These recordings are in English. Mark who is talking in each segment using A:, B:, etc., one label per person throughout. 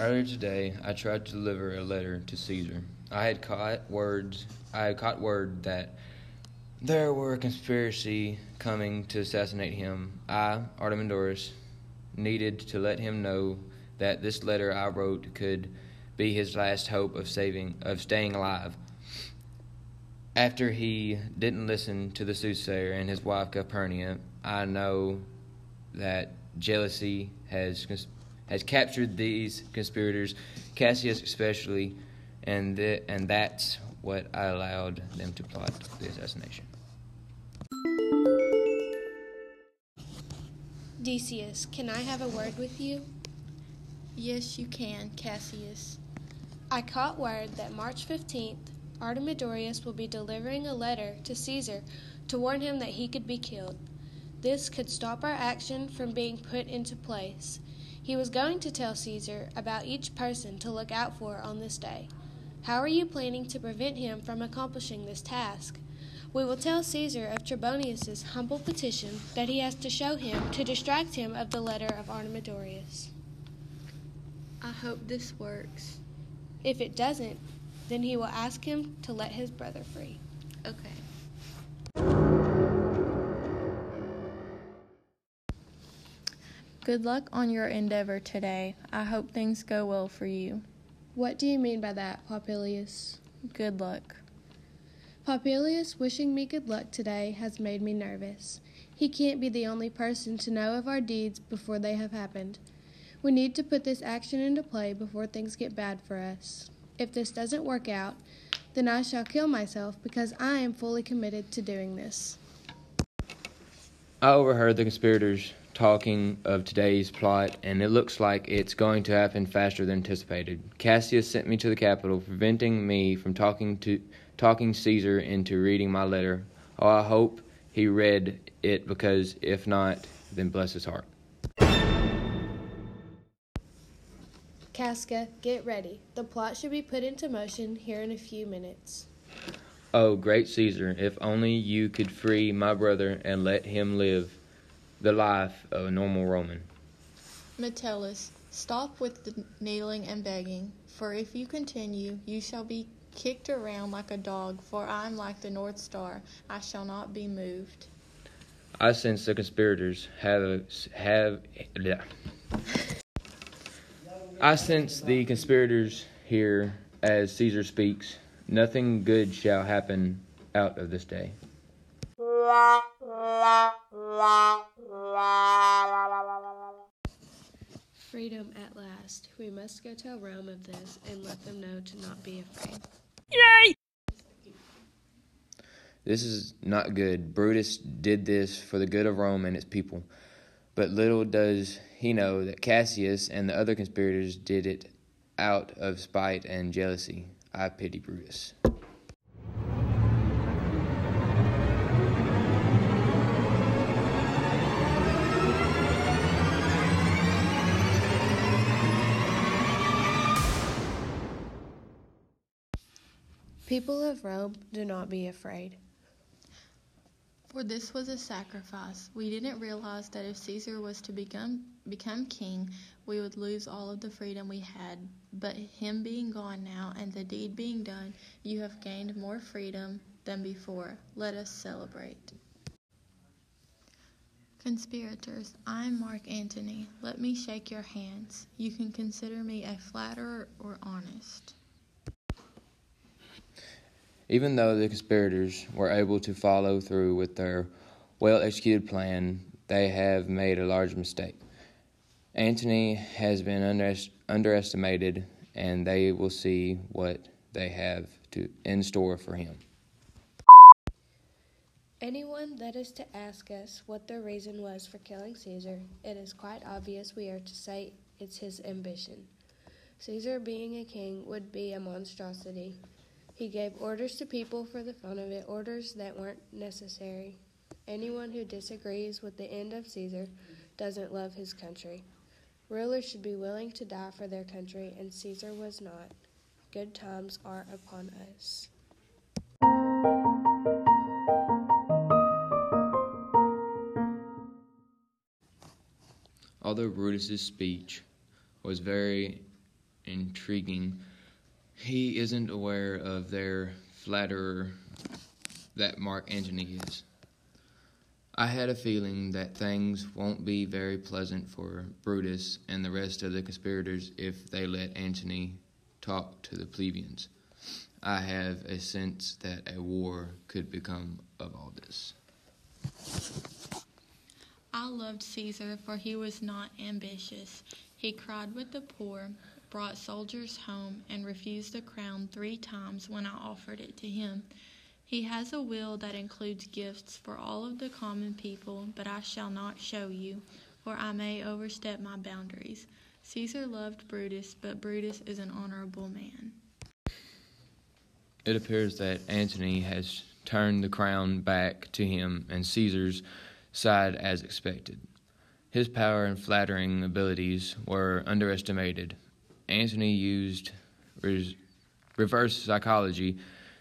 A: Earlier today, I tried to deliver a letter to Caesar. I had caught words. I had caught word that there were a conspiracy coming to assassinate him. I, Artemidorus, needed to let him know that this letter I wrote could be his last hope of saving of staying alive. After he didn't listen to the soothsayer and his wife Calpurnia, I know that jealousy has has captured these conspirators, Cassius especially, and th- and that's what I allowed them to plot the assassination.
B: Decius, can I have a word with you?
C: Yes, you can, Cassius.
B: I caught word that March 15th, Artemidorus will be delivering a letter to Caesar to warn him that he could be killed. This could stop our action from being put into place. He was going to tell Caesar about each person to look out for on this day. How are you planning to prevent him from accomplishing this task? We will tell Caesar of Trebonius's humble petition that he has to show him to distract him of the letter of Artemidorus.
C: I hope this works.
B: If it doesn't, then he will ask him to let his brother free.
C: Okay. Good luck on your endeavor today. I hope things go well for you.
B: What do you mean by that, Popilius?
C: Good luck.
B: Popilius wishing me good luck today has made me nervous. He can't be the only person to know of our deeds before they have happened. We need to put this action into play before things get bad for us. If this doesn't work out, then I shall kill myself because I am fully committed to doing this.
A: I overheard the conspirators talking of today's plot, and it looks like it's going to happen faster than anticipated. Cassius sent me to the Capitol, preventing me from talking to talking Caesar into reading my letter. Oh, I hope he read it because if not, then bless his heart.
B: Casca, get ready. The plot should be put into motion here in a few minutes.
A: Oh, great Caesar, if only you could free my brother and let him live the life of a normal Roman.
C: Metellus, stop with the kneeling and begging, for if you continue, you shall be kicked around like a dog, for I am like the North Star. I shall not be moved.
A: I sense the conspirators have have. Yeah. I sense the conspirators here as Caesar speaks. Nothing good shall happen out of this day.
B: Freedom at last. We must go tell Rome of this and let them know to not be afraid.
A: Yay! This is not good. Brutus did this for the good of Rome and its people. But little does he know that Cassius and the other conspirators did it out of spite and jealousy. I pity Brutus.
B: People of Rome, do not be afraid.
C: For this was a sacrifice. We didn't realize that if Caesar was to become become king, we would lose all of the freedom we had. But him being gone now and the deed being done, you have gained more freedom than before. Let us celebrate. Conspirators, I am Mark Antony. Let me shake your hands. You can consider me a flatterer or honest.
A: Even though the conspirators were able to follow through with their well executed plan, they have made a large mistake. Antony has been under, underestimated, and they will see what they have to, in store for him.
B: Anyone that is to ask us what the reason was for killing Caesar, it is quite obvious we are to say it's his ambition. Caesar being a king would be a monstrosity. He gave orders to people for the fun of it, orders that weren't necessary. Anyone who disagrees with the end of Caesar doesn't love his country. Rulers should be willing to die for their country, and Caesar was not. Good times are upon us.
A: Although Brutus's speech was very intriguing, he isn't aware of their flatterer that Mark Antony is. I had a feeling that things won't be very pleasant for Brutus and the rest of the conspirators if they let Antony talk to the plebeians. I have a sense that a war could become of all this.
C: I loved Caesar, for he was not ambitious. He cried with the poor, brought soldiers home, and refused the crown three times when I offered it to him. He has a will that includes gifts for all of the common people, but I shall not show you, or I may overstep my boundaries. Caesar loved Brutus, but Brutus is an honorable man.
A: It appears that Antony has turned the crown back to him and Caesar's side as expected. His power and flattering abilities were underestimated. Antony used res- reverse psychology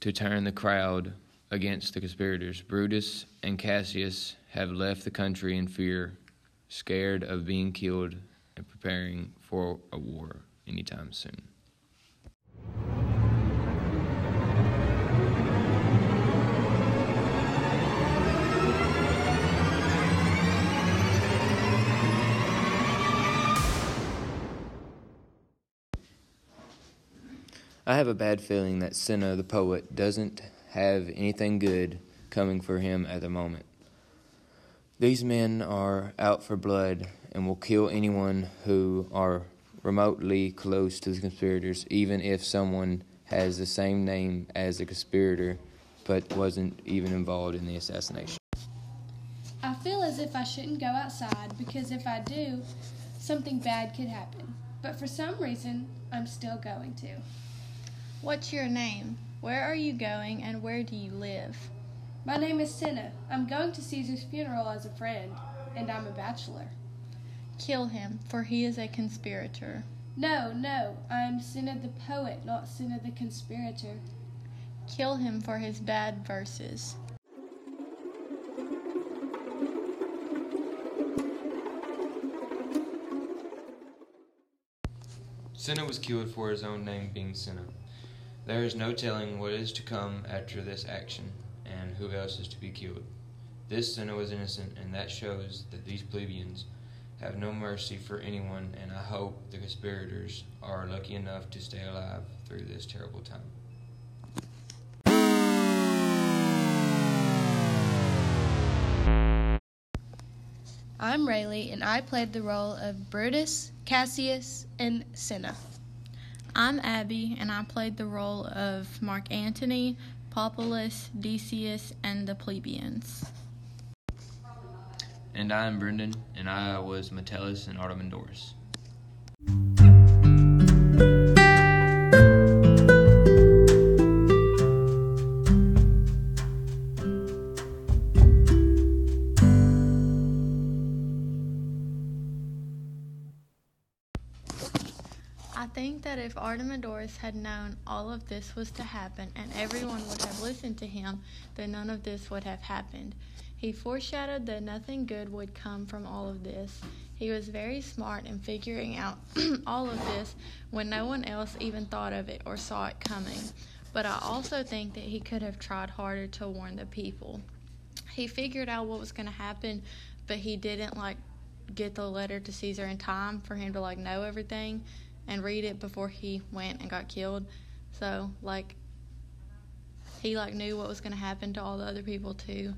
A: to turn the crowd against the conspirators. Brutus and Cassius have left the country in fear, scared of being killed and preparing for a war anytime soon. I have a bad feeling that Cinna the poet doesn't have anything good coming for him at the moment. These men are out for blood and will kill anyone who are remotely close to the conspirators, even if someone has the same name as the conspirator but wasn't even involved in the assassination.
B: I feel as if I shouldn't go outside because if I do, something bad could happen. But for some reason, I'm still going to.
C: What's your name? Where are you going and where do you live?
B: My name is Cinna. I'm going to Caesar's funeral as a friend, and I'm a bachelor.
C: Kill him, for he is a conspirator.
B: No, no, I'm Cinna the poet, not Cinna the conspirator.
C: Kill him for his bad verses.
A: Cinna was killed for his own name being Cinna. There is no telling what is to come after this action, and who else is to be killed. This Cinna was innocent, and that shows that these plebeians have no mercy for anyone, and I hope the conspirators are lucky enough to stay alive through this terrible time.
B: I'm Rayleigh, and I played the role of Brutus, Cassius, and Cinna.
C: I'm Abby, and I played the role of Mark Antony, Populus, Decius, and the plebeians.
A: And I am Brendan, and I was Metellus and Artemidorus.
C: That if Artemidorus had known all of this was to happen and everyone would have listened to him, then none of this would have happened. He foreshadowed that nothing good would come from all of this. He was very smart in figuring out all of this when no one else even thought of it or saw it coming. But I also think that he could have tried harder to warn the people. He figured out what was going to happen, but he didn't like get the letter to Caesar in time for him to like know everything and read it before he went and got killed. So like he like knew what was going to happen to all the other people too.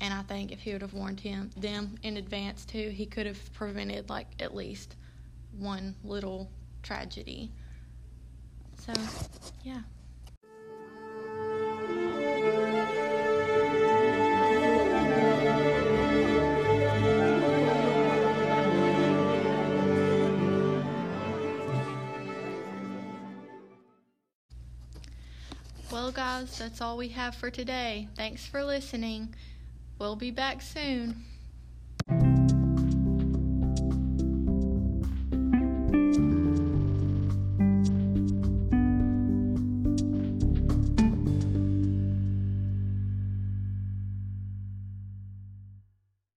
C: And I think if he would have warned him them in advance too, he could have prevented like at least one little tragedy. So, yeah. Guys, that's all we have for today. Thanks for listening. We'll be back soon.